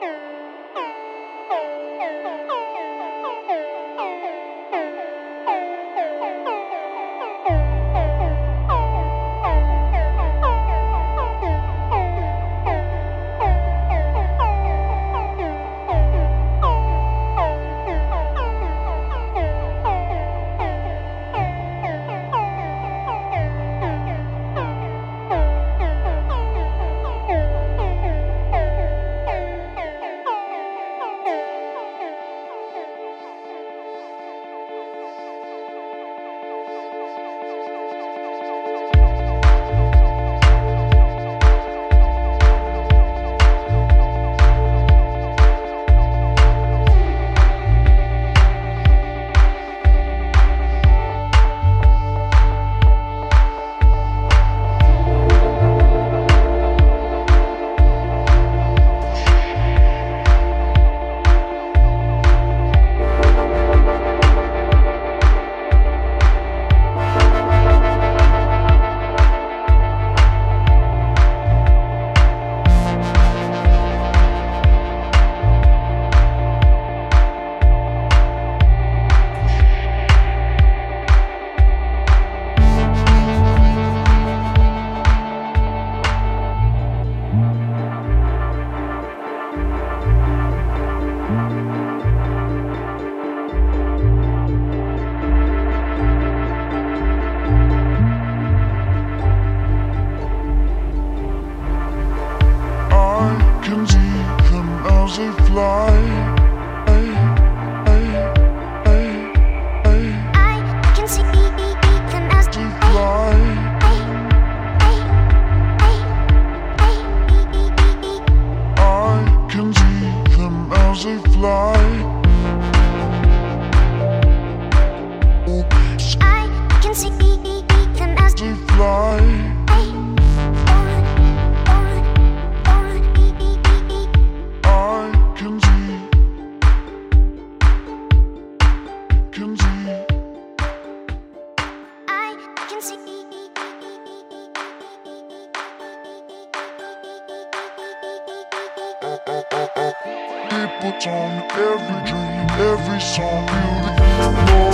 Bye. as they fly. I can see them as they fly. Put on every dream, every song, beautiful.